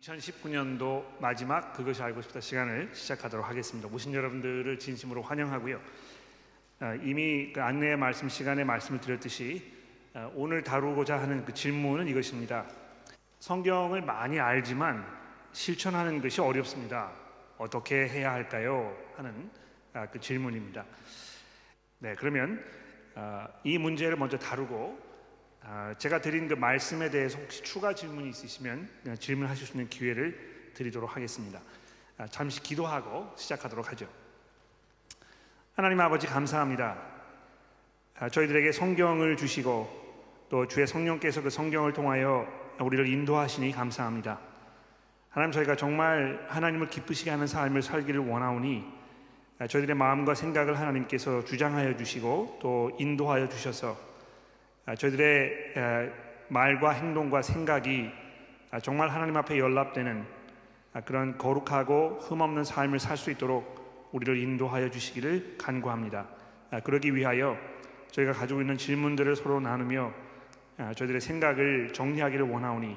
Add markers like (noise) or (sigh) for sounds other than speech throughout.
2019년도 마지막 그것이 알고 싶다 시간을 시작하도록 하겠습니다. 오신 여러분들을 진심으로 환영하고요. 아, 이미 그 안내 말씀 시간에 말씀을 드렸듯이 아, 오늘 다루고자 하는 그 질문은 이것입니다. 성경을 많이 알지만 실천하는 것이 어렵습니다. 어떻게 해야 할까요? 하는 아, 그 질문입니다. 네, 그러면 이 문제를 먼저 다루고 아, 제가 드린 그 말씀에 대해서 혹시 추가 질문이 있으시면 질문하실 수 있는 기회를 드리도록 하겠습니다. 아, 잠시 기도하고 시작하도록 하죠. 하나님 아버지 감사합니다. 아, 저희들에게 성경을 주시고 또 주의 성령께서 그 성경을 통하여 우리를 인도하시니 감사합니다. 하나님 저희가 정말 하나님을 기쁘시게 하는 삶을 살기를 원하오니 저희들의 마음과 생각을 하나님께서 주장하여 주시고 또 인도하여 주셔서 아, 저희들의 말과 행동과 생각이 아, 정말 하나님 앞에 연락되는 아, 그런 거룩하고 흠없는 삶을 살 수 있도록 우리를 인도하여 주시기를 간구합니다. 그러기 위하여 저희가 가지고 있는 질문들을 서로 나누며 저희들의 생각을 정리하기를 원하오니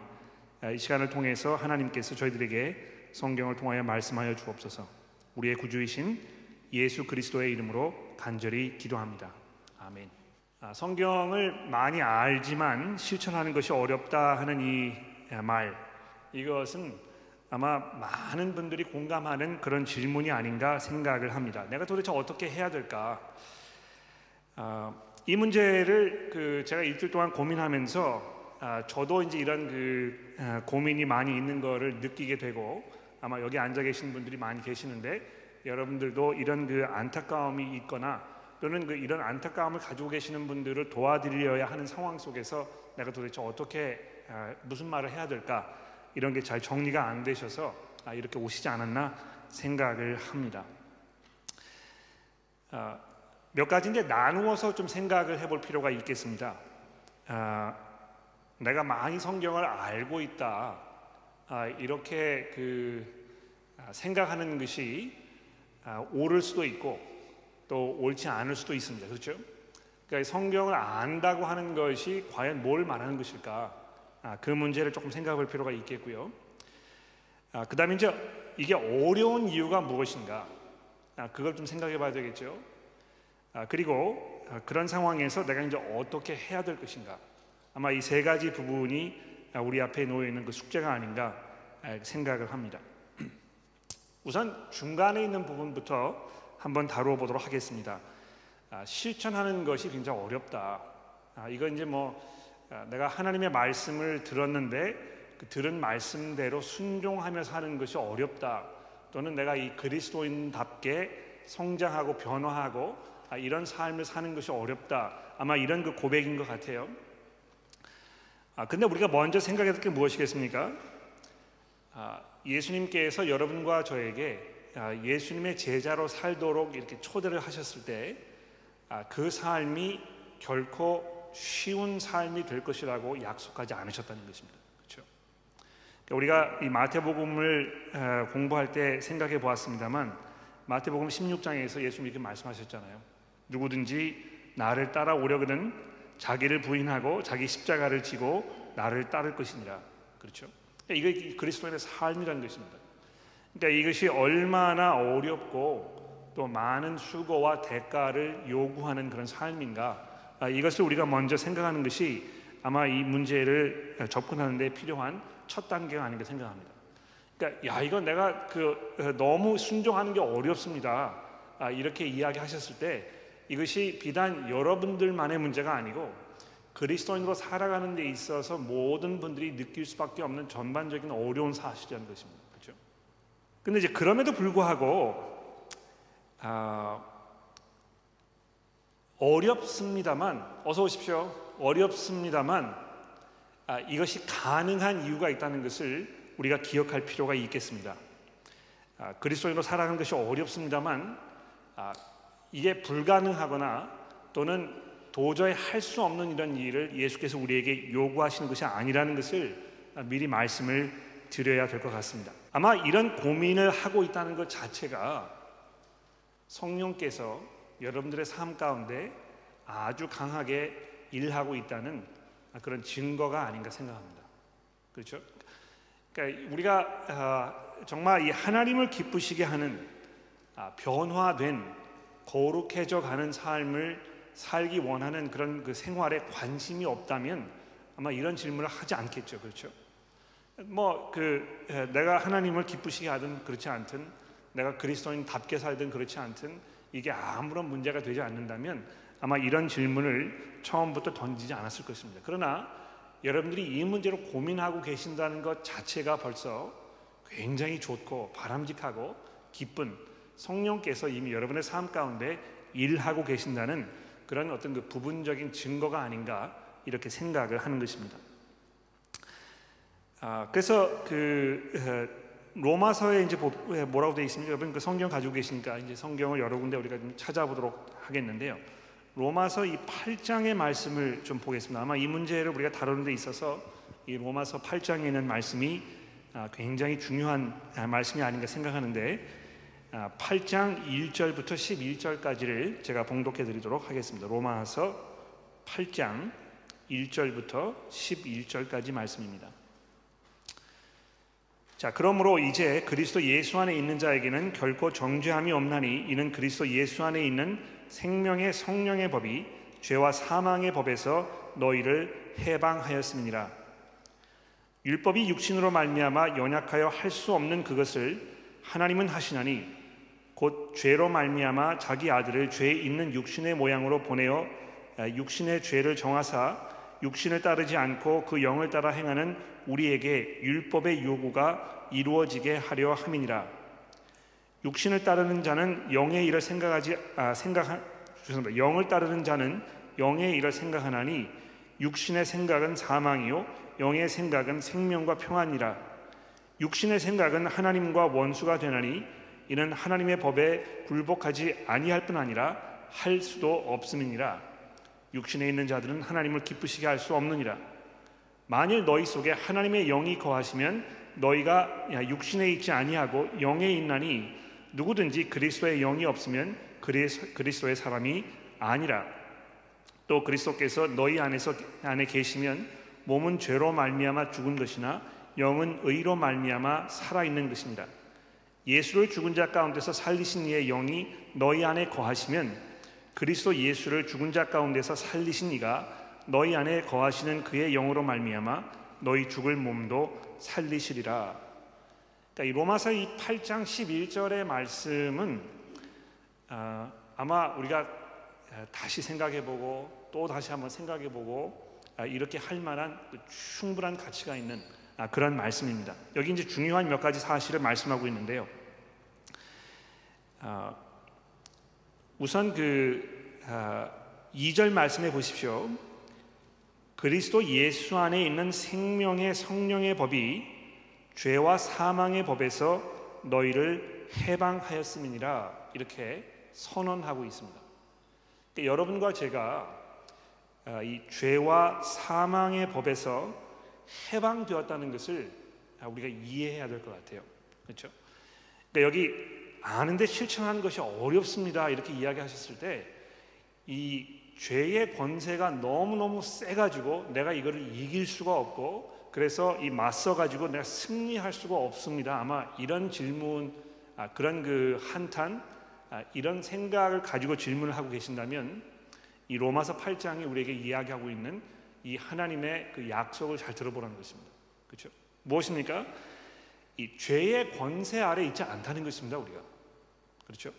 이 시간을 통해서 하나님께서 저희들에게 성경을 통하여 말씀하여 주옵소서. 우리의 구주이신 예수 그리스도의 이름으로 간절히 기도합니다. 아멘. 아, 성경을 많이 알지만 실천하는 것이 어렵다 하는 이 말, 이것은 아마 많은 분들이 공감하는 그런 질문이 아닌가 생각을 합니다. 내가 도대체 어떻게 해야 될까? 아, 이 문제를 그 제가 일주일 동안 고민하면서 아, 저도 이제 이런 그 고민이 많이 있는 거를 느끼게 되고 아마 여기 앉아 계신 분들이 많이 계시는데 여러분들도 이런 그 안타까움이 있거나 또는 그 이런 안타까움을 가지고 계시는 분들을 도와드려야 하는 상황 속에서 내가 도대체 어떻게 아, 무슨 말을 해야 될까 이런 게 잘 정리가 안 되셔서 아, 이렇게 오시지 않았나 생각을 합니다. 아, 몇 가지 이제 나누어서 좀 생각을 해볼 필요가 있겠습니다. 내가 많이 성경을 알고 있다 이렇게 그 생각하는 것이 옳을 수도 있고 또 옳지 않을 수도 있습니다. 그렇죠? 그러니까 성경을 안다고 하는 것이 과연 뭘 말하는 것일까? 아, 그 문제를 조금 생각할 필요가 있겠고요. 아, 그 다음에 이제 이게 어려운 이유가 무엇인가? 아, 그걸 좀 생각해 봐야 되겠죠. 아, 그리고 아, 그런 상황에서 내가 이제 어떻게 해야 될 것인가? 아마 이 세 가지 부분이 우리 앞에 놓여 있는 그 숙제가 아닌가 생각을 합니다. (clears throat) 우선 중간에 있는 부분부터 한번 다루어 보도록 하겠습니다. 아, 실천하는 것이 굉장히 어렵다. 아, 이건 이제 뭐 아, 내가 하나님의 말씀을 들었는데 그 들은 말씀대로 순종하며 사는 것이 어렵다. 또는 내가 이 그리스도인답게 성장하고 변화하고 아, 이런 삶을 사는 것이 어렵다. 아마 이런 그 고백인 것 같아요. 아, 근데 우리가 먼저 생각해야 될 게 무엇이겠습니까? 아, 예수님께서 여러분과 저에게 아, 예수님의 제자로 살도록 이렇게 초대를 하셨을 때그 아, 삶이 결코 쉬운 삶이 될 것이라고 약속하지 않으셨다는 것입니다. 그렇죠? 그러니까 우리가 이 마태복음을 아, 공부할 때 생각해 보았습니다만 마태복음 16장에서 예수님이 이렇게 말씀하셨잖아요. 누구든지 나를 따라오려거든 자기를 부인하고 자기 십자가를 지고 나를 따를 것이니라. 그렇죠? 그러니까 이게 그리스도인의 삶이라는 것입니다. 그러니까 이것이 얼마나 어렵고 또 많은 수고와 대가를 요구하는 그런 삶인가 아, 이것을 우리가 먼저 생각하는 것이 아마 이 문제를 접근하는 데 필요한 첫 단계가 아닌가 생각합니다. 그러니까 야 이건 내가 그 어, 너무 순종하는 게 어렵습니다. 아, 이렇게 이야기하셨을 때 이것이 비단 여러분들만의 문제가 아니고 그리스도인으로 살아가는 데 있어서 모든 분들이 느낄 수밖에 없는 전반적인 어려운 사실이라는 것입니다. 근데 이제 그럼에도 불구하고 아, 어렵습니다만 어서 오십시오. 어렵습니다만 아, 이것이 가능한 이유가 있다는 것을 우리가 기억할 필요가 있겠습니다. 아, 그리스도인으로 살아가는 것이 어렵습니다만 아, 이게 불가능하거나 또는 도저히 할 수 없는 이런 일을 예수께서 우리에게 요구하시는 것이 아니라는 것을 미리 말씀을 드려야 될 것 같습니다. 아마 이런 고민을 하고 있다는 것 자체가 성령께서 여러분들의 삶 가운데 아주 강하게 일하고 있다는 그런 증거가 아닌가 생각합니다. 그렇죠? 그러니까 우리가 아, 정말 이 하나님을 기쁘시게 하는 아, 변화된 거룩해져 가는 삶을 살기 원하는 그런 그 생활에 관심이 없다면 아마 이런 질문을 하지 않겠죠, 그렇죠? 뭐 그 내가 하나님을 기쁘시게 하든 그렇지 않든 내가 그리스도인답게 살든 그렇지 않든 이게 아무런 문제가 되지 않는다면 아마 이런 질문을 처음부터 던지지 않았을 것입니다. 그러나 여러분들이 이 문제로 고민하고 계신다는 것 자체가 벌써 굉장히 좋고 바람직하고 기쁜 성령께서 이미 여러분의 삶 가운데 일하고 계신다는 그런 어떤 그 부분적인 증거가 아닌가 이렇게 생각을 하는 것입니다. 아, 그래서 그 로마서에 이제 뭐라고 되어 있습니까? 여러분 그 성경 가지고 계시니까 이제 성경을 여러 군데 우리가 좀 찾아보도록 하겠는데요. 로마서 이 8장의 말씀을 좀 보겠습니다. 아마 이 문제를 우리가 다루는 데 있어서 이 로마서 8장에 있는 말씀이 아, 굉장히 중요한 말씀이 아닌가 생각하는데 8장 아, 1절부터 11절까지를 제가 봉독해 드리도록 하겠습니다. 로마서 8장 1절부터 11절까지 말씀입니다. 자, 그러므로 이제 그리스도 예수 안에 있는 자에게는 결코 정죄함이 없나니 이는 그리스도 예수 안에 있는 생명의 성령의 법이 죄와 사망의 법에서 너희를 해방하였음이니라. 율법이 육신으로 말미암아 연약하여 할 수 없는 그것을 하나님은 하시나니 곧 죄로 말미암아 자기 아들을 죄 있는 육신의 모양으로 보내어 아, 육신의 죄를 정하사 육신을 따르지 않고 그 영을 따라 행하는 우리에게 율법의 요구가 이루어지게 하려 함이니라. 육신을 따르는 자는 영의 일을 생각하지 아, 생각 죄송합니다. 영을 따르는 자는 영의 일을 생각하나니 육신의 생각은 사망이요 영의 생각은 생명과 평안이라. 육신의 생각은 하나님과 원수가 되나니 이는 하나님의 법에 굴복하지 아니할 뿐 아니라 할 수도 없음이니라 육신에 있는 자들은 하나님을 기쁘시게 할 수 없느니라 만일 너희 속에 하나님의 영이 거하시면 너희가 육신에 있지 아니하고 영에 있나니 누구든지 그리스도의 영이 없으면 그리스도의 사람이 아니라 또 그리스도께서 너희 안에서 안에 계시면 몸은 죄로 말미암아 죽은 것이나 영은 의로 말미암아 살아 있는 것입니다. 예수를 죽은 자 가운데서 살리신 이의 영이 너희 안에 거하시면 그리스도 예수를 죽은 자 가운데서 살리신 이가 너희 안에 거하시는 그의 영으로 말미암아 너희 죽을 몸도 살리시리라. 그러니까 이 로마서 이 8장 11절의 말씀은 아, 아마 우리가 다시 생각해보고 또 다시 한번 생각해보고 아, 이렇게 할 만한 그 충분한 가치가 있는 아, 그런 말씀입니다. 여기 이제 중요한 몇 가지 사실을 말씀하고 있는데요. 아, 우선 그 아, 2절 말씀해 보십시오. 그리스도 예수 안에 있는 생명의 성령의 법이 죄와 사망의 법에서 너희를 해방하였음이니라 이렇게 선언하고 있습니다. 그러니까 여러분과 제가 아, 이 죄와 사망의 법에서 해방되었다는 것을 우리가 이해해야 될 것 같아요. 그렇죠? 그러니까 여기 아는데 실천하는 것이 어렵습니다. 이렇게 이야기하셨을 때 이 죄의 권세가 너무너무 세가지고 내가 이거를 이길 수가 없고 그래서 이 맞서가지고 내가 승리할 수가 없습니다. 아마 이런 질문, 아, 그런 그 한탄, 아, 이런 생각을 가지고 질문을 하고 계신다면 이 로마서 8장이 우리에게 이야기하고 있는 이 하나님의 그 약속을 잘 들어보라는 것입니다. 그렇죠? 무엇입니까? 이 죄의 권세 아래 있지 않다는 것입니다. 우리가 그렇죠?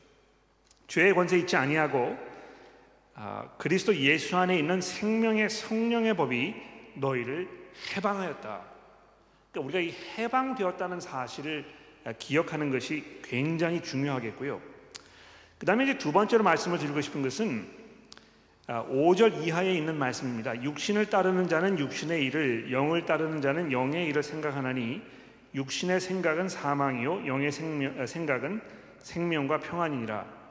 죄의 권세 있지 아니하고 아, 그리스도 예수 안에 있는 생명의 성령의 법이 너희를 해방하였다. 그러니까 우리가 이 해방되었다는 사실을 기억하는 것이 굉장히 중요하겠고요. 그 다음에 이제 두 번째로 말씀을 드리고 싶은 것은 5절 아, 이하에 있는 말씀입니다. 육신을 따르는 자는 육신의 일을, 영을 따르는 자는 영의 일을 생각하나니 육신의 생각은 사망이요 영의 아, 생각은 생명과 평안이니라.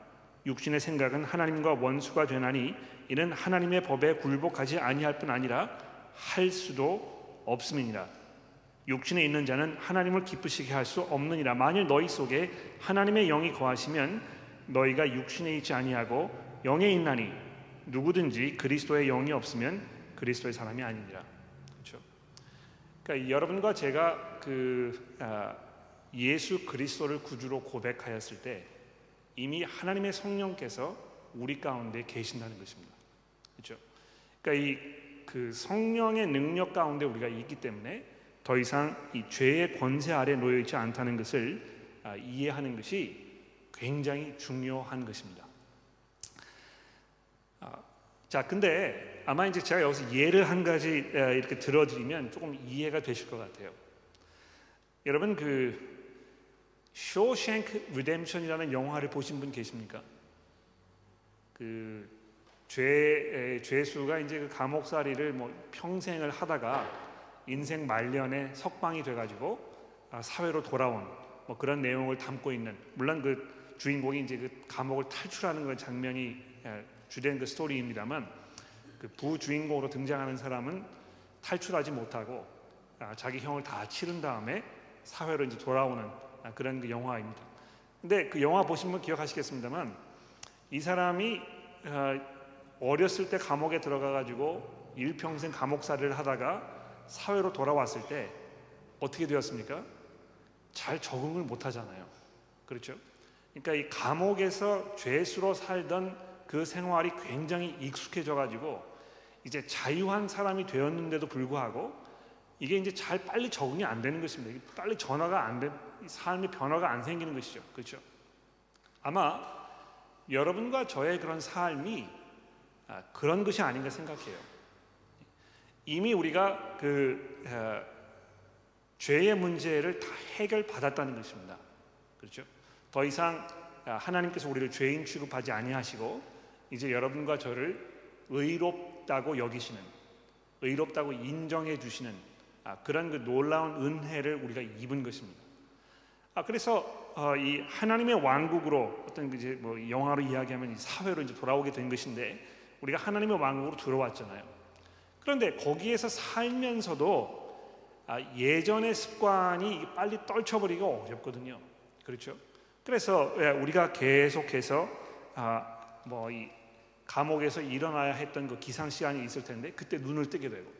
육신의 생각은 하나님과 원수가 되나니 이는 하나님의 법에 굴복하지 아니할 뿐 아니라 할 수도 없음이니라. 육신에 있는 자는 하나님을 기쁘시게 할 수 없느니라. 만일 너희 속에 하나님의 영이 거하시면 너희가 육신에 있지 아니하고 영에 있나니 누구든지 그리스도의 영이 없으면 그리스도의 사람이 아니니라. 그렇죠? 그러니까 여러분과 제가 그 아, 예수 그리스도를 구주로 고백하였을 때 이미 하나님의 성령께서 우리 가운데 계신다는 것입니다. 그렇죠? 그러니까 이 그 성령의 능력 가운데 우리가 있기 때문에 더 이상 이 죄의 권세 아래 놓여 있지 않다는 것을 아, 이해하는 것이 굉장히 중요한 것입니다. 아, 자, 근데 아마 이제 제가 여기서 예를 한 가지 이렇게 들어드리면 조금 이해가 되실 것 같아요. 여러분 그 쇼생크 리뎀션이라는 영화를 보신 분 계십니까? 그 죄, 죄수가 이제 그 감옥살이를 뭐 평생을 하다가 인생 말년에 석방이 돼가지고 아, 사회로 돌아온 뭐 그런 내용을 담고 있는 물론 그 주인공이 이제 그 감옥을 탈출하는 그 장면이 주된 그 스토리입니다만 그 부주인공으로 등장하는 사람은 탈출하지 못하고 아, 자기 형을 다 치른 다음에 사회로 이제 돌아오는 아, 그런 그 영화입니다. 근데 그 영화 분 기억하시겠습니다만 이 사람이 어렸을 때 감옥에 들어가 가지고 일평생 감옥살이를 하다가 사회로 돌아왔을 때 어떻게 되었습니까? 잘 적응을 못 하잖아요. 그렇죠? 그러니까 이 감옥에서 죄수로 살던 그 생활이 굉장히 익숙해져 가지고 이제 자유한 사람이 되었는데도 불구하고 이게 이제 잘 빨리 적응이 안 되는 것입니다. 빨리 전화가 안 돼, 삶의 변화가 안 생기는 것이죠. 그렇죠? 아마 여러분과 저의 그런 삶이 아, 그런 것이 아닌가 생각해요. 이미 우리가 그 어, 죄의 문제를 다 해결 받았다는 것입니다. 그렇죠? 더 이상 아, 하나님께서 우리를 죄인 취급하지 아니하시고 이제 여러분과 저를 의롭다고 여기시는 의롭다고 인정해 주시는 아, 그런 그 놀라운 은혜를 우리가 입은 것입니다. 아 그래서 어, 이 하나님의 왕국으로 어떤 그 이제 뭐 영화로 이야기하면 사회로 이제 돌아오게 된 것인데 우리가 하나님의 왕국으로 들어왔잖아요. 그런데 거기에서 살면서도 아, 예전의 습관이 빨리 떨쳐버리기가 어렵거든요. 그렇죠? 그래서 예, 우리가 계속해서 아, 뭐이 감옥에서 일어나야 했던 그 기상 시간이 있을 텐데 그때 눈을 뜨게 되고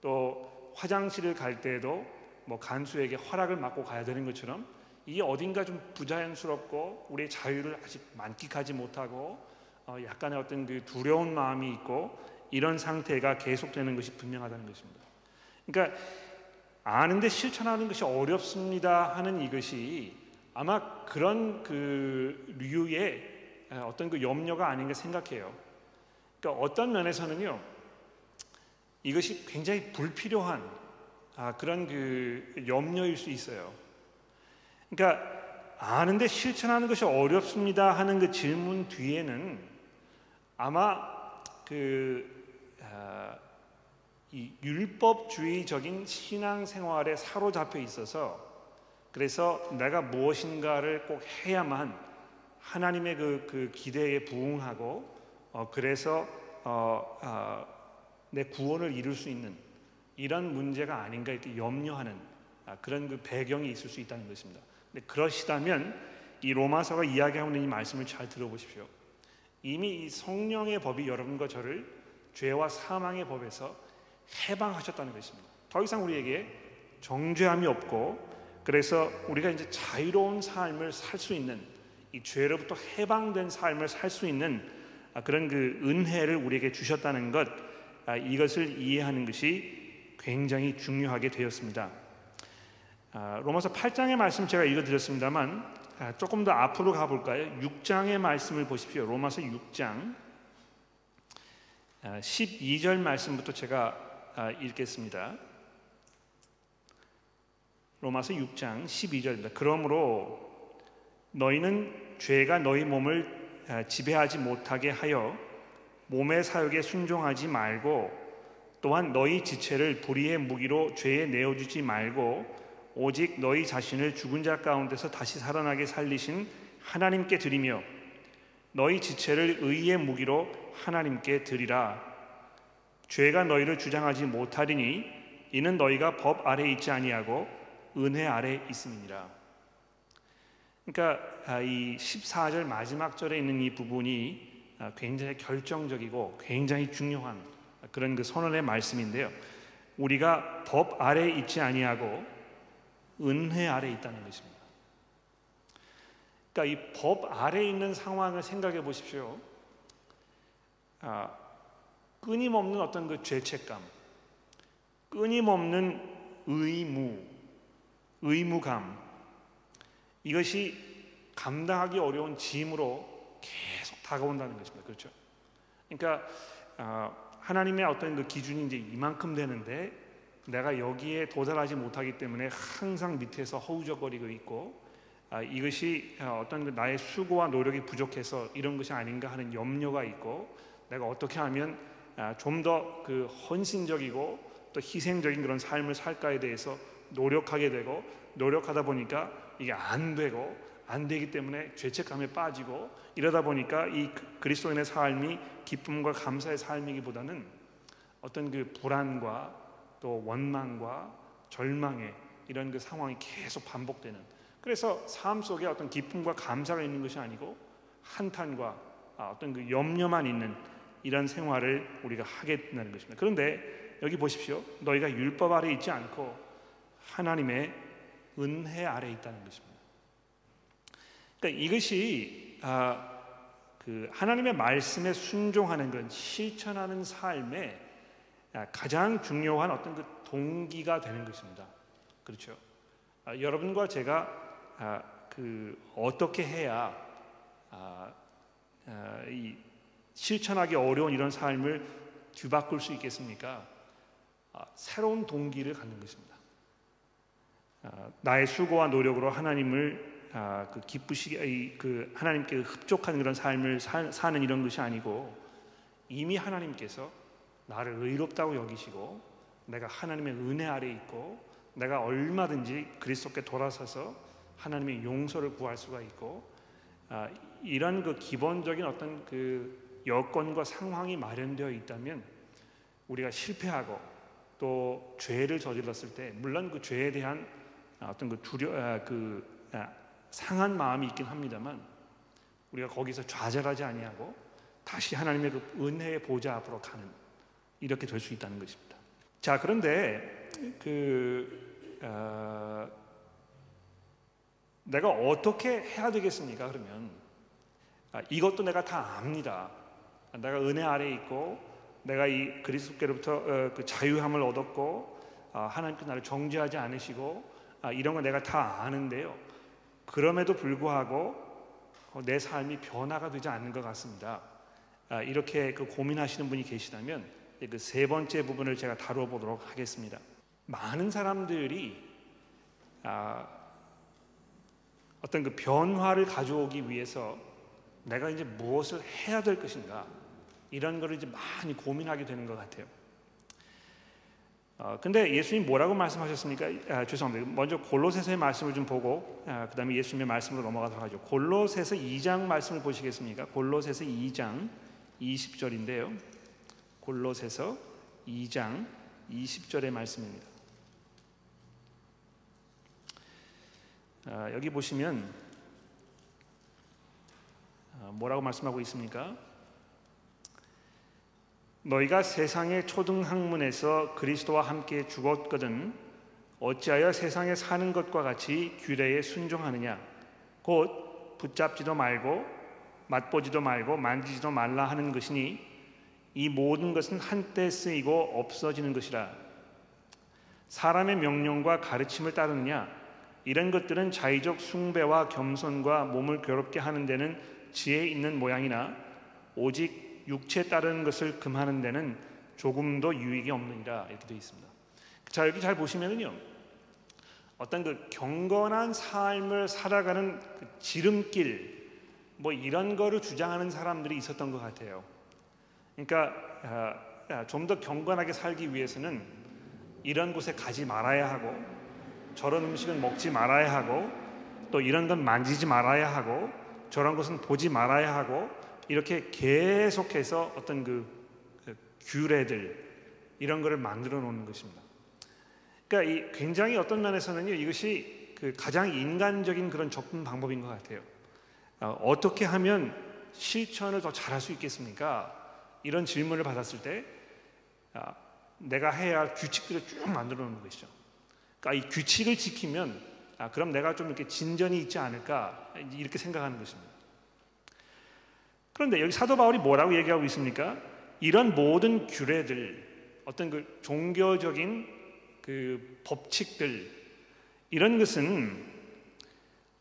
또 화장실을 갈 때도 뭐 간수에게 허락을 받고 가야 되는 것처럼 이게 어딘가 좀 부자연스럽고 우리의 자유를 아직 만끽하지 못하고 어 약간의 어떤 그 두려운 마음이 있고 이런 상태가 계속되는 것이 분명하다는 것입니다. 그러니까 아는데 실천하는 것이 어렵습니다 하는 이것이 아마 그런 그 류의 어떤 그 염려가 아닌가 생각해요. 그러니까 어떤 면에서는요, 이것이 굉장히 불필요한 아, 그런 그 염려일 수 있어요. 그러니까 아는데 실천하는 것이 어렵습니다 하는 그 질문 뒤에는 아마 그이 율법주의적인 신앙생활에 사로잡혀 있어서 그래서 내가 무엇인가를 꼭 해야만 하나님의 그, 그 기대에 부응하고 어, 그래서 어, 어, 내 구원을 이룰 수 있는 이런 문제가 아닌가 이렇게 염려하는 아, 그런 그 배경이 있을 수 있다는 것입니다. 근데 그러시다면 이 로마서가 이야기하고 있는 이 말씀을 잘 들어보십시오. 이미 이 성령의 법이 여러분과 저를 죄와 사망의 법에서 해방하셨다는 것입니다. 더 이상 우리에게 정죄함이 없고 그래서 우리가 이제 자유로운 삶을 살 수 있는 이 죄로부터 해방된 삶을 살 수 있는 아, 그런 그 은혜를 우리에게 주셨다는 것 아, 이것을 이해하는 것이 굉장히 중요하게 되었습니다. 아, 로마서 8장의 말씀 제가 읽어드렸습니다만 조금 더 앞으로 가볼까요? 6장의 말씀을 보십시오. 로마서 6장 12절 말씀부터 제가 아, 읽겠습니다. 로마서 6장 12절입니다. 그러므로 너희는 죄가 너희 몸을 아, 지배하지 못하게 하여 몸의 사욕에 순종하지 말고 또한 너희 지체를 불의의 무기로 죄에 내어주지 말고 오직 너희 자신을 죽은 자 가운데서 다시 살아나게 살리신 하나님께 드리며 너희 지체를 의의 무기로 하나님께 드리라 죄가 너희를 주장하지 못하리니 이는 너희가 법 아래 있지 아니하고 은혜 아래 있음이니라. 그러니까 아, 이 14절 마지막 절에 있는 이 부분이 아, 굉장히 결정적이고 굉장히 중요한 그런 그 선언의 말씀인데요. 우리가 법 아래 있지 아니하고 은혜 아래 있다는 것입니다. 그러니까 이 법 아래 있는 상황을 생각해 보십시오. 아, 끊임없는 어떤 그 죄책감, 끊임없는 의무, 의무감, 이것이 감당하기 어려운 짐으로 계속 다가온다는 것입니다. 그렇죠? 그러니까 어, 하나님의 어떤 그 기준이 이제 이만큼 되는데 내가 여기에 도달하지 못하기 때문에 항상 밑에서 허우적거리고 있고 아, 이것이 어, 어떤 그 나의 수고와 노력이 부족해서 이런 것이 아닌가 하는 염려가 있고 내가 어떻게 하면 아, 좀더 그 헌신적이고 또 희생적인 그런 삶을 살까에 대해서 노력하게 되고 노력하다 보니까 이게 안 되고 안 되기 때문에 죄책감에 빠지고 이러다 보니까 이 그리스도인의 삶이 기쁨과 감사의 삶이기보다는 어떤 그 불안과 또 원망과 절망의 이런 그 상황이 계속 반복되는 그래서 삶 속에 어떤 기쁨과 감사가 있는 것이 아니고 한탄과 아, 어떤 그 염려만 있는 이런 생활을 우리가 하게 된다는 것입니다. 그런데 여기 보십시오. 너희가 율법 아래 있지 않고 하나님의 은혜 아래 있다는 것입니다. 그러니까 이것이 아, 그 하나님의 말씀에 순종하는 건 실천하는 삶의 아, 가장 중요한 어떤 그 동기가 되는 것입니다. 그렇죠? 아, 여러분과 제가 아, 그 어떻게 해야 아, 아, 이 실천하기 어려운 이런 삶을 뒤바꿀 수 있겠습니까? 아, 새로운 동기를 갖는 것입니다. 아, 나의 수고와 노력으로 하나님을 아, 그 기쁘시게 그 하나님께 흡족한 그런 삶을 사, 사는 이런 것이 아니고 이미 하나님께서 나를 의롭다고 여기시고 내가 하나님의 은혜 아래 있고 내가 얼마든지 그리스도께 돌아서서 하나님의 용서를 구할 수가 있고 아, 이런 그 기본적인 어떤 그 여건과 상황이 마련되어 있다면 우리가 실패하고 또 죄를 저질렀을 때 물론 그 죄에 대한 어떤 그 두려 아, 그 아, 상한 마음이 있긴 합니다만 우리가 거기서 좌절하지 아니하고 다시 하나님의 그 은혜의 보좌 앞으로 가는 이렇게 될 수 있다는 것입니다. 자 그런데 그 어, 내가 어떻게 해야 되겠습니까? 그러면 아, 이것도 내가 다 압니다. 내가 은혜 아래 있고 내가 이 그리스도께로부터 어, 그 자유함을 얻었고 아, 하나님께 나를 정죄하지 않으시고 아, 이런 거 내가 다 아는데요. 그럼에도 불구하고 어, 내 삶이 변화가 되지 않는 것 같습니다. 아, 이렇게 그 고민하시는 분이 계시다면 그 세 번째 부분을 제가 다루어 보도록 하겠습니다. 많은 사람들이 아, 어떤 그 변화를 가져오기 위해서 내가 이제 무엇을 해야 될 것인가 이런 거를 이제 많이 고민하게 되는 것 같아요. 어, 근데 예수님 뭐라고 말씀하셨습니까? 아, 죄송합니다. 먼저 골로새서의 말씀을 좀 보고 아, 그다음에 예수님의 말씀으로 넘어가도록 하죠. 골로새서 2장 말씀을 보시겠습니까? 골로새서 2장 20절인데요. 골로새서 2장 20절의 말씀입니다. 아, 여기 보시면 아, 뭐라고 말씀하고 있습니까? 너희가 세상의 초등학문에서 그리스도와 함께 죽었거든 어찌하여 세상에 사는 것과 같이 규례에 순종하느냐? 곧 붙잡지도 말고 맛보지도 말고 만지지도 말라 하는 것이니 이 모든 것은 한때 쓰이고 없어지는 것이라. 사람의 명령과 가르침을 따르느냐? 이런 것들은 자의적 숭배와 겸손과 몸을 괴롭게 하는 데는 지혜 있는 모양이나 오직 육체 따르는 것을 금하는 데는 조금도 유익이 없느니라 이렇게 되어 있습니다. 자 여기 잘 보시면은요 어떤 그 경건한 삶을 살아가는 그 지름길 뭐 이런 거를 주장하는 사람들이 있었던 것 같아요. 그러니까 아, 좀더 경건하게 살기 위해서는 이런 곳에 가지 말아야 하고 저런 음식은 먹지 말아야 하고 또 이런 건 만지지 말아야 하고 저런 것은 보지 말아야 하고 이렇게 계속해서 어떤 그, 그 규례들 이런 거를 만들어 놓는 것입니다. 그러니까 이 굉장히 어떤 면에서는요 이것이 그 가장 인간적인 그런 접근 방법인 것 같아요. 어, 떻게 하면 실천을 더 잘할 수 있겠습니까? 이런 질문을 받았을 때 아, 내가 해야 할 규칙들을 쭉 만들어 놓는 것이죠. 그러니까 이 규칙을 지키면 아, 그럼 내가 좀 이렇게 진전이 있지 않을까 이렇게 생각하는 것입니다. 그런데 여기 사도 바울이 뭐라고 얘기하고 있습니까? 이런 모든 규례들, 어떤 그 종교적인 그 법칙들 이런 것은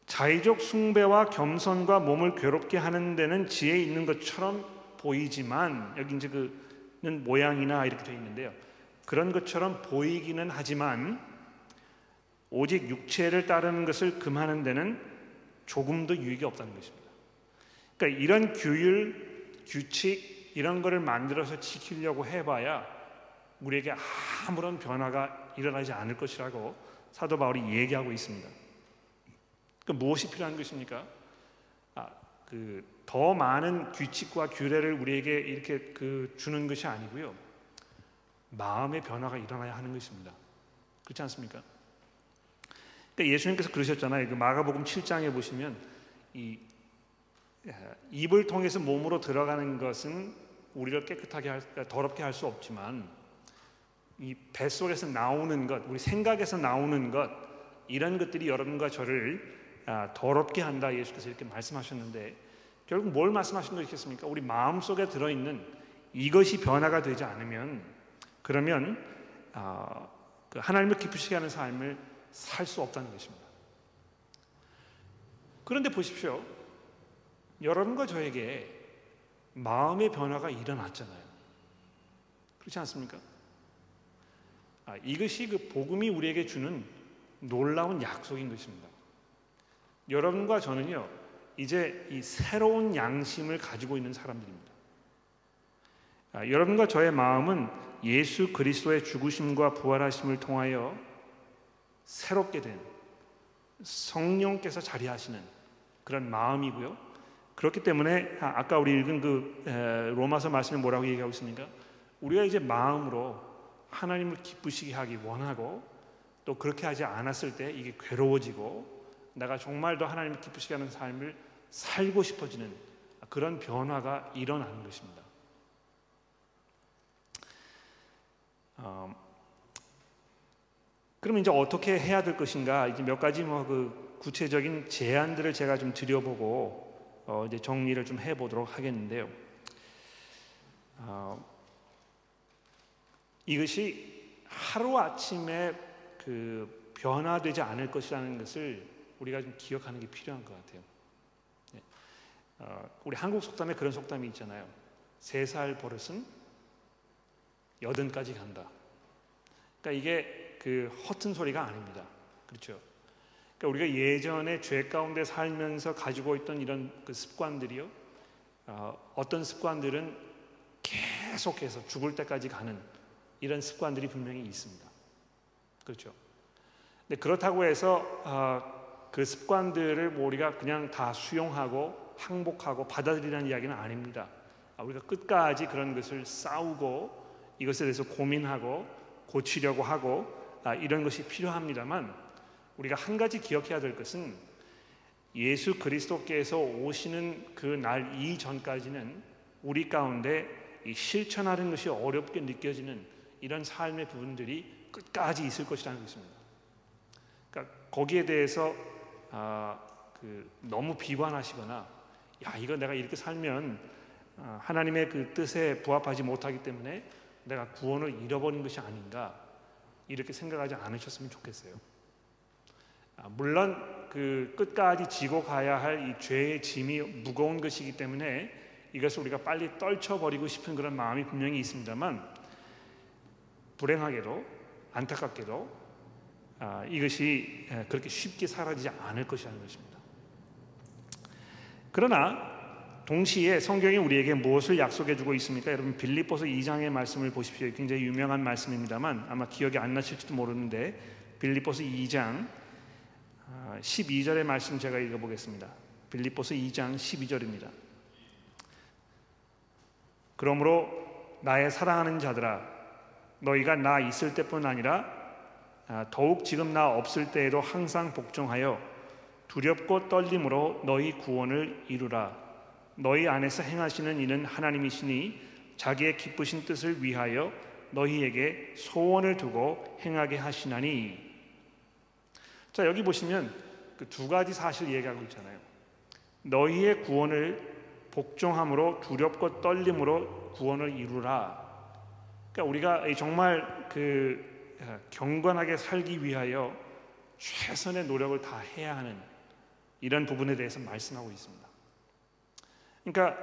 자의적 숭배와 겸손과 몸을 괴롭게 하는 데는 지혜 있는 것처럼 보이지만 여기 이제 그는 모양이나 이렇게 되어 있는데요. 그런 것처럼 보이기는 하지만 오직 육체를 따르는 것을 금하는 데는 조금도 유익이 없다는 것입니다. 그러니까 이런 규율, 규칙 이런 거를 만들어서 지키려고 해봐야 우리에게 아무런 변화가 일어나지 않을 것이라고 사도 바울이 얘기하고 있습니다. 그 무엇이 필요한 것입니까? 아, 그 더 많은 규칙과 규례를 우리에게 이렇게 그 주는 것이 아니고요. 마음의 변화가 일어나야 하는 것입니다. 그렇지 않습니까? 그러니까 예수님께서 그러셨잖아요. 그 마가복음 7장에 보시면 이 입을 통해서 몸으로 들어가는 것은 우리를 깨끗하게 할, 더럽게 할 수 없지만 이 뱃속에서 나오는 것, 우리 생각에서 나오는 것 이런 것들이 여러분과 저를 아, 더럽게 한다 예수께서 이렇게 말씀하셨는데 결국 뭘 말씀하신 것이겠습니까? 우리 마음 속에 들어 있는 이것이 변화가 되지 않으면 그러면 아, 그 하나님을 기쁘시게 하는 삶을 살 수 없다는 것입니다. 그런데 보십시오. 여러분과 저에게 마음의 변화가 일어났잖아요. 그렇지 않습니까? 아, 이것이 그 복음이 우리에게 주는 놀라운 약속인 것입니다. 여러분과 저는요, 이제 이 새로운 양심을 가지고 있는 사람들입니다. 아, 여러분과 저의 마음은 예수 그리스도의 죽으심과 부활하심을 통하여 새롭게 된 성령께서 자리하시는 그런 마음이고요. 그렇기 때문에 아, 아까 우리 읽은 그 로마서 말씀에 뭐라고 얘기하고 있습니까? 우리가 이제 마음으로 하나님을 기쁘시게 하기 원하고 또 그렇게 하지 않았을 때 이게 괴로워지고 내가 정말 더 하나님을 기쁘시게 하는 삶을 살고 싶어지는 그런 변화가 일어나는 것입니다. 어, 그럼 이제 어떻게 해야 될 것인가? 이제 몇 가지 뭐 그 구체적인 제안들을 제가 좀 드려보고 어, 이제 정리를 좀 해보도록 하겠는데요. 어, 이것이 하루 아침에 그 변화되지 않을 것이라는 것을 우리가 좀 기억하는 게 필요한 것 같아요. 네. 어, 우리 한국 속담에 그런 속담이 있잖아요. 세 살 버릇은 여든까지 간다. 그러니까 이게 그 허튼 소리가 아닙니다. 그렇죠? 그러니까 우리가 예전에 죄 가운데 살면서 가지고 있던 이런 그 습관들이요. 어, 어떤 습관들은 계속해서 죽을 때까지 가는 이런 습관들이 분명히 있습니다. 그렇죠. 근데 그렇다고 해서 어, 그 습관들을 뭐 우리가 그냥 다 수용하고 항복하고 받아들이라는 이야기는 아닙니다. 아, 우리가 끝까지 그런 것을 싸우고 이것에 대해서 고민하고 고치려고 하고 아, 이런 것이 필요합니다만 우리가 한 가지 기억해야 될 것은 예수 그리스도께서 오시는 그 날 이전까지는 우리 가운데 실천하는 것이 어렵게 느껴지는 이런 삶의 부분들이 끝까지 있을 것이라는 것입니다. 그러니까 거기에 대해서 아, 그 너무 비관하시거나 야 이거 내가 이렇게 살면 아, 하나님의 그 뜻에 부합하지 못하기 때문에 내가 구원을 잃어버린 것이 아닌가 이렇게 생각하지 않으셨으면 좋겠어요. 아, 물론 그 끝까지 지고 가야 할 이 죄의 짐이 무거운 것이기 때문에 이것을 우리가 빨리 떨쳐버리고 싶은 그런 마음이 분명히 있습니다만 불행하게도 안타깝게도 아, 이것이 그렇게 쉽게 사라지지 않을 것이라는 것입니다. 그러나 동시에 성경이 우리에게 무엇을 약속해 주고 있습니까? 여러분 빌립보서 2장의 말씀을 보십시오. 굉장히 유명한 말씀입니다만 아마 기억이 안 나실지도 모르는데 빌립보서 2장 12절의 아, 말씀 제가 읽어보겠습니다. 빌립보서 2장 12절입니다. 그러므로 나의 사랑하는 자들아 너희가 나 있을 때뿐 아니라 아, 더욱 지금 나 없을 때에도 항상 복종하여 두렵고 떨림으로 너희 구원을 이루라 너희 안에서 행하시는 이는 하나님이시니 자기의 기쁘신 뜻을 위하여 너희에게 소원을 두고 행하게 하시나니 자 여기 보시면 그 두 가지 사실 얘기하고 있잖아요. 너희의 구원을 복종함으로 두렵고 떨림으로 구원을 이루라. 그러니까 우리가 정말 그 어, 경건하게 살기 위하여 최선의 노력을 다 해야 하는 이런 부분에 대해서 말씀하고 있습니다. 그러니까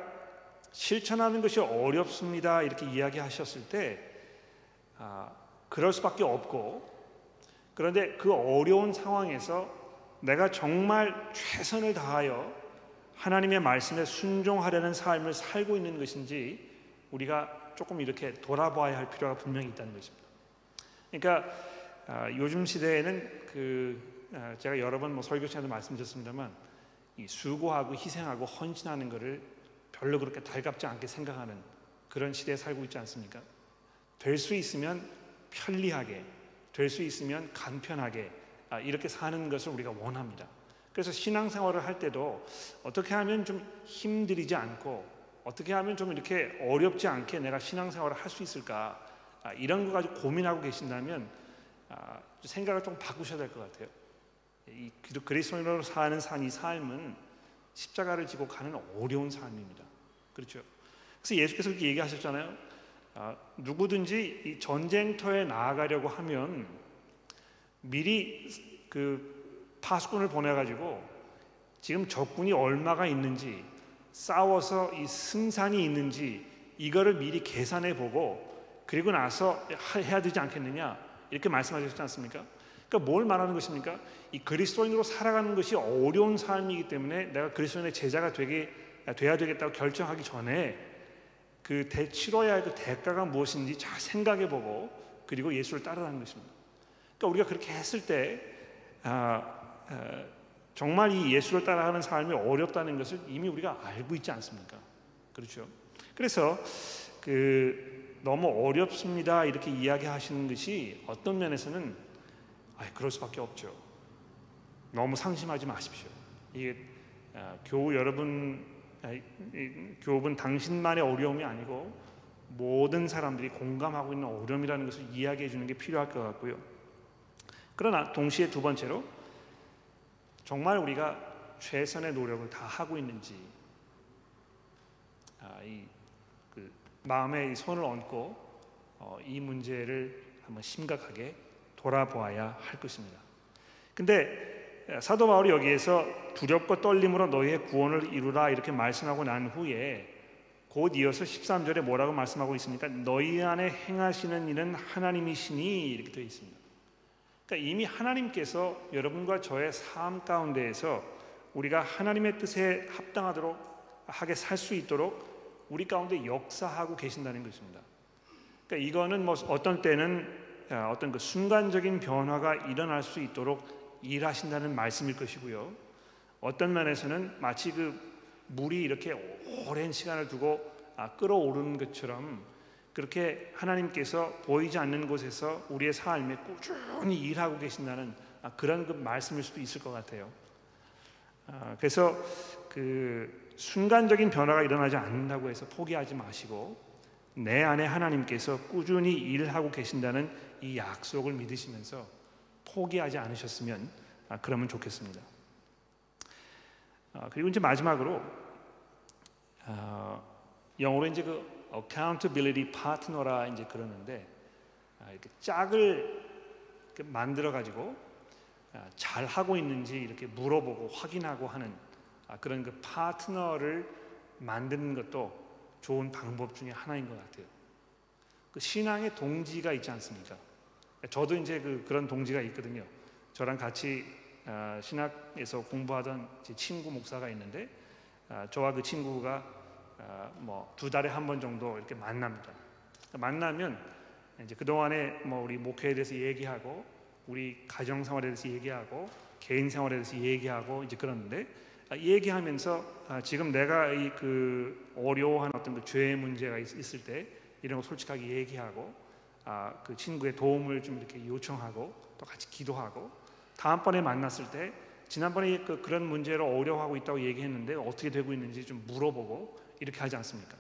실천하는 것이 어렵습니다 이렇게 이야기하셨을 때 아, 그럴 수밖에 없고 그런데 그 어려운 상황에서 내가 정말 최선을 다하여 하나님의 말씀에 순종하려는 삶을 살고 있는 것인지 우리가 조금 이렇게 돌아봐야 할 필요가 분명히 있다는 것입니다. 그러니까 아, 요즘 시대에는 그 아, 제가 여러 번 뭐 설교 시간에 말씀드렸습니다만 이 수고하고 희생하고 헌신하는 것을 별로 그렇게 달갑지 않게 생각하는 그런 시대에 살고 있지 않습니까? 될 수 있으면 편리하게, 될 수 있으면 간편하게 아, 이렇게 사는 것을 우리가 원합니다. 그래서 신앙생활을 할 때도 어떻게 하면 좀 힘들이지 않고 어떻게 하면 좀 이렇게 어렵지 않게 내가 신앙생활을 할 수 있을까 아, 이런 거 가지고 고민하고 계신다면 아, 생각을 좀 바꾸셔야 될 것 같아요. 이 그리스도인으로 사는 산이 삶은 십자가를 지고 가는 어려운 삶입니다. 그렇죠? 그래서 예수께서 이렇게 얘기하셨잖아요. 아, 누구든지 이 전쟁터에 나아가려고 하면 미리 그 파수꾼을 보내가지고 지금 적군이 얼마가 있는지 싸워서 이 승산이 있는지 이거를 미리 계산해 보고 그리고 나서 해야 되지 않겠느냐 이렇게 말씀하셨지 않습니까? 그러니까 뭘 말하는 것입니까? 이 그리스도인으로 살아가는 것이 어려운 삶이기 때문에 내가 그리스도인의 제자가 되게 돼야 되겠다고 결정하기 전에 그 대, 치러야 할 그 대가가 무엇인지 잘 생각해 보고 그리고 예수를 따라가는 것입니다. 그러니까 우리가 그렇게 했을 때 아, 아, 정말 이 예수를 따라가는 삶이 어렵다는 것을 이미 우리가 알고 있지 않습니까? 그렇죠. 그래서 그 너무 어렵습니다 이렇게 이야기하시는 것이 어떤 면에서는 아, 그럴 수밖에 없죠. 너무 상심하지 마십시오. 이게 아, 교우 여러분, 아, 교우분 당신만의 어려움이 아니고 모든 사람들이 공감하고 있는 어려움이라는 것을 이야기해 주는 게 필요할 것 같고요. 그러나 동시에 두 번째로 정말 우리가 최선의 노력을 다 하고 있는지 아, 이 그 마음에 손을 얹고 어, 이 문제를 한번 심각하게 돌아보아야 할 것입니다. 근데 사도 바울이 여기에서 두렵고 떨림으로 너희의 구원을 이루라 이렇게 말씀하고 난 후에 곧 이어서 13절에 뭐라고 말씀하고 있습니까? 너희 안에 행하시는 일은 하나님이시니 이렇게 되어 있습니다. 그러니까 이미 하나님께서 여러분과 저의 삶 가운데에서 우리가 하나님의 뜻에 합당하도록 하게 살 수 있도록 우리 가운데 역사하고 계신다는 것입니다. 그러니까 이거는 뭐 어떤 때는 아, 어떤 그 순간적인 변화가 일어날 수 있도록 일하신다는 말씀일 것이고요. 어떤 면에서는 마치 그 물이 이렇게 오랜 시간을 두고 아, 끓어오르는 것처럼 그렇게 하나님께서 보이지 않는 곳에서 우리의 삶에 꾸준히 일하고 계신다는 아, 그런 그 말씀일 수도 있을 것 같아요. 그래서 그 순간적인 변화가 일어나지 않는다고 해서 포기하지 마시고 내 안에 하나님께서 꾸준히 일하고 계신다는 이 약속을 믿으시면서 포기하지 않으셨으면 아, 그러면 좋겠습니다. 아, 그리고 이제 마지막으로 아, 영어로 이제 그 accountability partner라 이제 그러는데 이렇게 짝을 만들어 가지고 잘 하고 있는지 이렇게 물어보고 확인하고 하는 그런 그 파트너를 만드는 것도 좋은 방법 중에 하나인 것 같아요. 그 신앙의 동지가 있지 않습니까? 저도 이제 그 그런 동지가 있거든요. 저랑 같이 어, 신학에서 공부하던 친구 목사가 있는데 어, 저와 그 친구가 어, 뭐두 달에 한 번 정도 이렇게 만납니다. 만나면 이제 그 동안에 뭐 우리 목회에 대해서 얘기하고 우리 가정 생활에 대해서 얘기하고 개인 생활에 대해서 얘기하고 이제 그러는데 아, 얘기하면서 아, 지금 내가 이 그 어려워하는 어떤 그 죄의 문제가 있, 을때 이런 거 솔직하게 얘기하고 아, 그 친구의 도움을 좀 이렇게 요청하고 또 같이 기도하고 다음번에 만났을 때 지난번에 그 그런 문제로 어려워하고 있다고 얘기했는데 어떻게 되고 있는지 좀 물어보고 이렇게 하지 않습니까?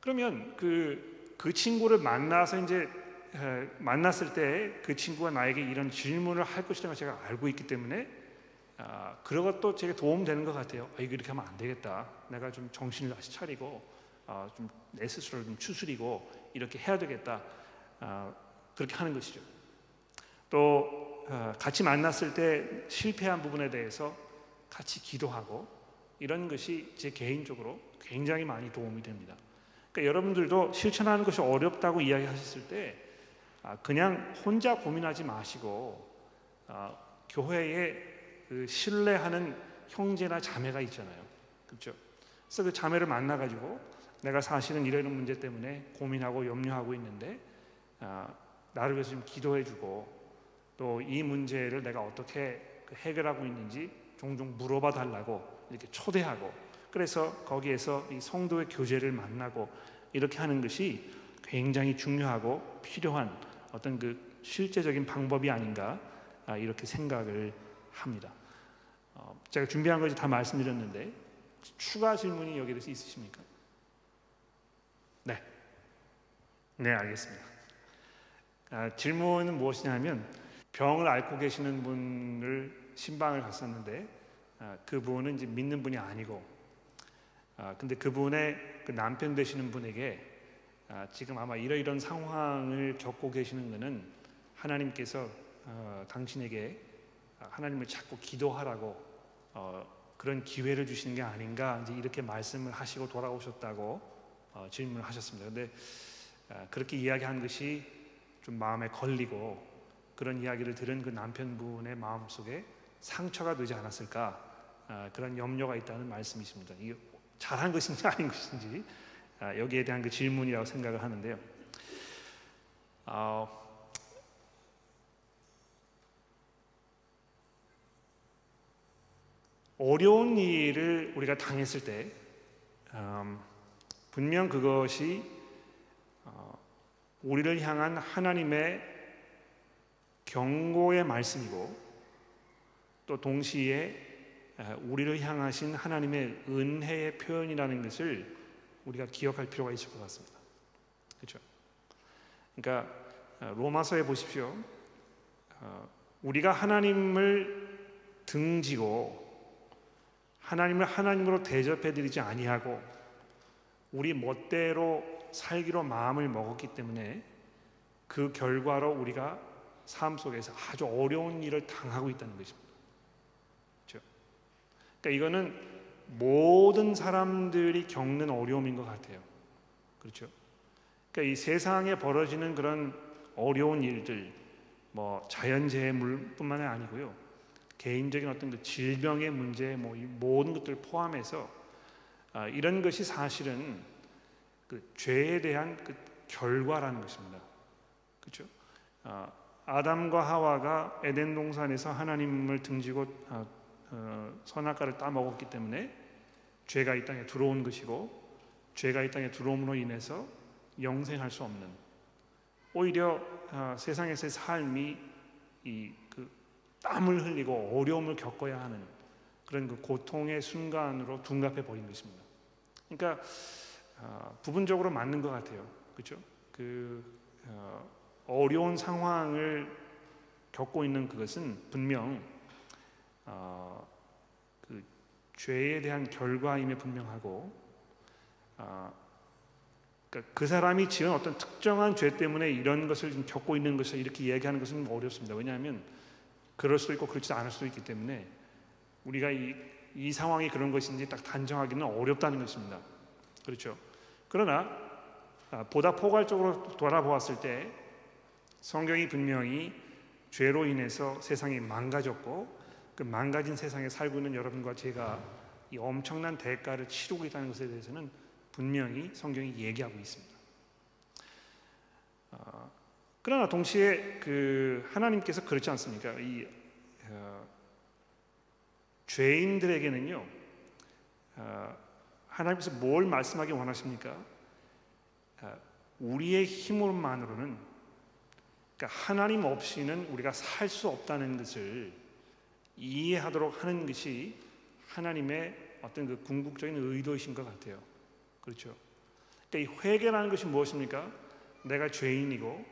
그러면 그 그 친구를 만나서 이제 에, 만났을 때 그 친구가 나에게 이런 질문을 할 것이라는 걸 제가 알고 있기 때문에 아, 그런 것도 제게 도움 되는 것 같아요. 아, 이거 이렇게 하면 안 되겠다. 내가 좀 정신을 다시 차리고 아, 좀내 스스로를 좀 추스리고 이렇게 해야 되겠다. 아, 그렇게 하는 것이죠. 또 아, 같이 만났을 때 실패한 부분에 대해서 같이 기도하고 이런 것이 제 개인적으로 굉장히 많이 도움이 됩니다. 그러니까 여러분들도 실천하는 것이 어렵다고 이야기하셨을 때 아, 그냥 혼자 고민하지 마시고 아, 교회에 그 신뢰하는 형제나 자매가 있잖아요. 그렇죠? 그래서 그 자매를 만나 가지고 내가 사실은 이런 문제 때문에 고민하고 염려하고 있는데 아, 나를 위해서 좀 기도해주고 또 이 문제를 내가 어떻게 그 해결하고 있는지 종종 물어봐 달라고 이렇게 초대하고 그래서 거기에서 이 성도의 교제를 만나고 이렇게 하는 것이 굉장히 중요하고 필요한 어떤 그 실제적인 방법이 아닌가 아, 이렇게 생각을 합니다. 어, 제가 준비한 것이 다 말씀드렸는데 추가 질문이 여기에 대해서 있으십니까? 네, 네 알겠습니다. 아, 질문은 무엇이냐면 병을 앓고 계시는 분을 신방을 갔었는데 아, 그분은 이제 믿는 분이 아니고 아, 근데 그분의 그 남편 되시는 분에게 아, 지금 아마 이러이런 상황을 겪고 계시는 것은 하나님께서 어, 당신에게 하나님을 자꾸 기도하라고 어, 그런 기회를 주시는 게 아닌가 이제 이렇게 말씀을 하시고 돌아오셨다고 어, 질문을 하셨습니다. 근데 아, 그렇게 이야기한 것이 좀 마음에 걸리고 그런 이야기를 들은 그 남편분의 마음 속에 상처가 되지 않았을까 아, 그런 염려가 있다는 말씀이십니다. 이게 잘한 것인지 아닌 것인지 아, 여기에 대한 그 질문이라고 생각을 하는데요. 어, 어려운 일을 우리가 당했을 때 음, 분명 그것이 어, 우리를 향한 하나님의 경고의 말씀이고 또 동시에 우리를 향하신 하나님의 은혜의 표현이라는 것을 우리가 기억할 필요가 있을 것 같습니다. 그렇죠? 그러니까 어, 로마서에 보십시오. 어, 우리가 하나님을 등지고 하나님을 하나님으로 대접해 드리지 아니하고 우리 멋대로 살기로 마음을 먹었기 때문에 그 결과로 우리가 삶 속에서 아주 어려운 일을 당하고 있다는 것입니다. 그렇죠? 그러니까 이거는 모든 사람들이 겪는 어려움인 것 같아요. 그렇죠? 그러니까 이 세상에 벌어지는 그런 어려운 일들, 뭐 자연재해물뿐만 아니고요. 개인적인 어떤 그 질병의 문제, 뭐 모든 것들 포함해서 아, 이런 것이 사실은 그 죄에 대한 그 결과라는 것입니다. 그렇죠? 아, 아담과 하와가 에덴 동산에서 하나님을 등지고 아, 어, 선악과를 따먹었기 때문에 죄가 이 땅에 들어온 것이고 죄가 이 땅에 들어옴으로 인해서 영생할 수 없는 오히려 어, 세상에서의 삶이 이 그 땀을 흘리고 어려움을 겪어야 하는 그런 그 고통의 순간으로 둔갑해 버린 것입니다. 그러니까 어, 부분적으로 맞는 것 같아요. 그렇죠? 그 어, 어려운 상황을 겪고 있는 그것은 분명 어, 그 죄에 대한 결과임에 분명하고 어, 그러니까 그 사람이 지은 어떤 특정한 죄 때문에 이런 것을 지금 겪고 있는 것을 이렇게 이야기하는 것은 어렵습니다. 왜냐하면 그럴 수도 있고 그렇지 않을 수도 있기 때문에 우리가 이, 이 상황이 그런 것인지 딱 단정하기는 어렵다는 것입니다. 그렇죠. 그러나 아, 보다 포괄적으로 돌아보았을 때 성경이 분명히 죄로 인해서 세상이 망가졌고 그 망가진 세상에 살고 있는 여러분과 제가 이 엄청난 대가를 치르고 있다는 것에 대해서는 분명히 성경이 얘기하고 있습니다. 어, 그러나 동시에 그 하나님께서 그렇지 않습니까? 이 어, 죄인들에게는요, 어, 하나님께서 뭘 말씀하기 원하십니까? 어, 우리의 힘으로만으로는, 그러니까 하나님 없이는 우리가 살 수 없다는 것을 이해하도록 하는 것이 하나님의 어떤 그 궁극적인 의도이신 것 같아요. 그렇죠. 그러니까 이 회개라는 것이 무엇입니까? 내가 죄인이고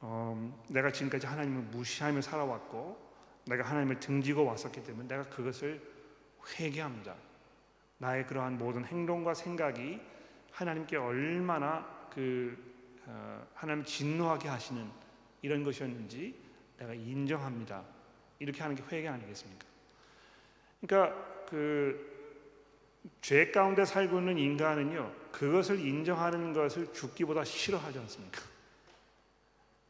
어, 내가 지금까지 하나님을 무시하며 살아왔고 내가 하나님을 등지고 왔었기 때문에 내가 그것을 회개합니다. 나의 그러한 모든 행동과 생각이 하나님께 얼마나 그 어, 하나님 진노하게 하시는 이런 것이었는지 내가 인정합니다. 이렇게 하는 게 회개 아니겠습니까? 그러니까 그 죄 가운데 살고 있는 인간은요 그것을 인정하는 것을 죽기보다 싫어하지 않습니까?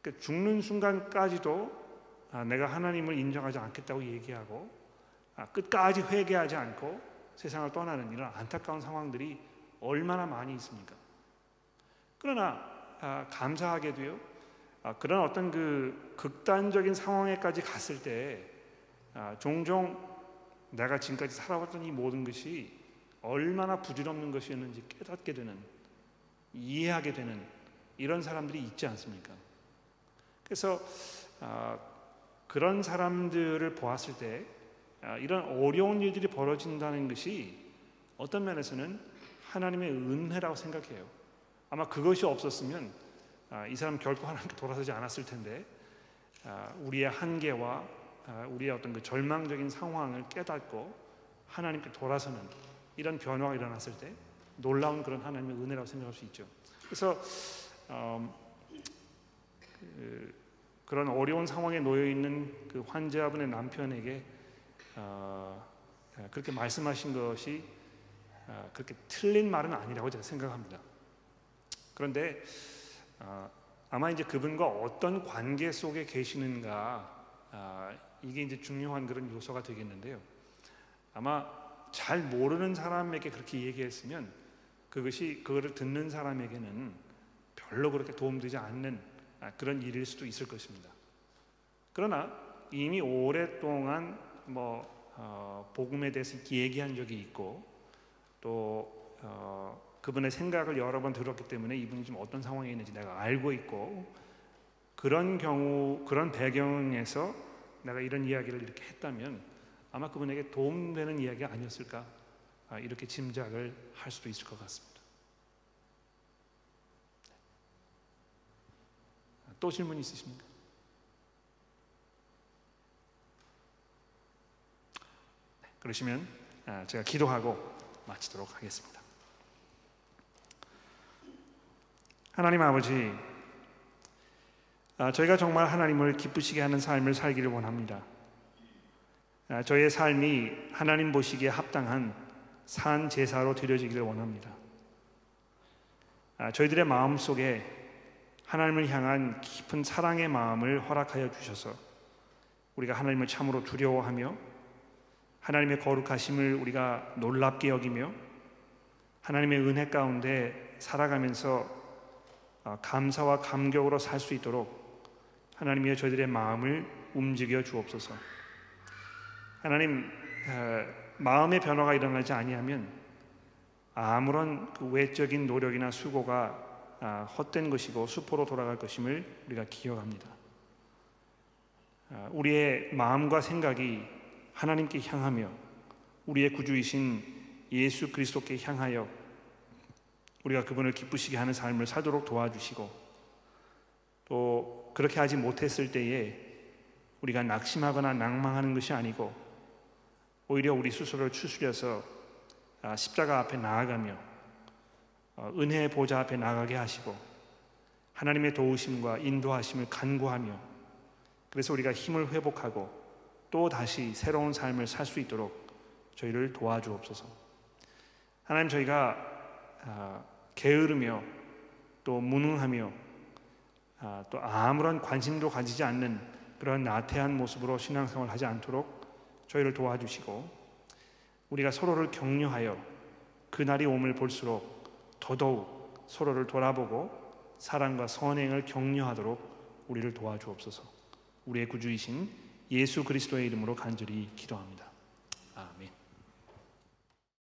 그러니까 죽는 순간까지도 아, 내가 하나님을 인정하지 않겠다고 얘기하고 아, 끝까지 회개하지 않고 세상을 떠나는 이런 안타까운 상황들이 얼마나 많이 있습니까? 그러나 아, 감사하게도요 아, 그런 어떤 그 극단적인 상황에까지 갔을 때 아, 종종 내가 지금까지 살아왔던 이 모든 것이 얼마나 부질없는 것이었는지 깨닫게 되는 이해하게 되는 이런 사람들이 있지 않습니까? 그래서 아, 그런 사람들을 보았을 때 아, 이런 어려운 일들이 벌어진다는 것이 어떤 면에서는 하나님의 은혜라고 생각해요. 아마 그것이 없었으면 아, 이 사람 결코 하나님께 돌아서지 않았을 텐데 아, 우리의 한계와 아, 우리의 어떤 그 절망적인 상황을 깨닫고 하나님께 돌아서는 이런 변화가 일어났을 때 놀라운 그런 하나님의 은혜라고 생각할 수 있죠. 그래서 음, 그, 런 어려운 상황에 놓여 있는 그 환자분의 남편에게 어, 그렇게 말씀하신 것이 어, 그렇게 틀린 말은 아니라고 제가 생각합니다. 그런데 아, 아마 이제 그분과 어떤 관계 속에 계시는가 아, 이게 이제 중요한 그런 요소가 되겠는데요. 아마 잘 모르는 사람에게 그렇게 얘기했으면 그것이 그거를 듣는 사람에게는 별로 그렇게 도움되지 않는 아, 그런 일일 수도 있을 것입니다. 그러나 이미 오랫동안 뭐 어, 복음에 대해서 얘기한 적이 있고 또 어, 그분의 생각을 여러 번 들었기 때문에 이분이 지금 어떤 상황에 있는지 내가 알고 있고 그런 경우 그런 배경에서 내가 이런 이야기를 이렇게 했다면 아마 그분에게 도움되는 이야기가 아니었을까 아, 이렇게 짐작을 할 수도 있을 것 같습니다. 또 질문 있으십니까? 네, 그러시면 아, 제가 기도하고 마치도록 하겠습니다. 하나님 아버지, 아, 저희가 정말 하나님을 기쁘시게 하는 삶을 살기를 원합니다. 아, 저의 삶이 하나님 보시기에 합당한 산 제사로 드려지기를 원합니다. 아, 저희들의 마음 속에 하나님을 향한 깊은 사랑의 마음을 허락하여 주셔서 우리가 하나님을 참으로 두려워하며 하나님의 거룩하심을 우리가 놀랍게 여기며 하나님의 은혜 가운데 살아가면서 아, 감사와 감격으로 살 수 있도록 하나님이여 저희들의 마음을 움직여 주옵소서. 하나님 아, 마음의 변화가 일어나지 아니하면 아무런 그 외적인 노력이나 수고가 아, 헛된 것이고 수포로 돌아갈 것임을 우리가 기억합니다. 우리의 마음과 생각이 하나님께 향하며 우리의 구주이신 예수 그리스도께 향하여 우리가 그분을 기쁘시게 하는 삶을 살도록 도와주시고 또 그렇게 하지 못했을 때에 우리가 낙심하거나 낭망하는 것이 아니고 오히려 우리 스스로를 추스려서 아, 십자가 앞에 나아가며 어, 은혜의 보좌 앞에 나가게 하시고 하나님의 도우심과 인도하심을 간구하며 그래서 우리가 힘을 회복하고 또 다시 새로운 삶을 살 수 있도록 저희를 도와주옵소서. 하나님 저희가 아, 게으르며 또 무능하며 아, 또 아무런 관심도 가지지 않는 그런 나태한 모습으로 신앙생활을 하지 않도록 저희를 도와주시고 우리가 서로를 격려하여 그날이 오을 볼수록 더더욱 서로를 돌아보고 사랑과 선행을 격려하도록 우리를 도와주옵소서. 우리의 구주이신 예수 그리스도의 이름으로 간절히 기도합니다.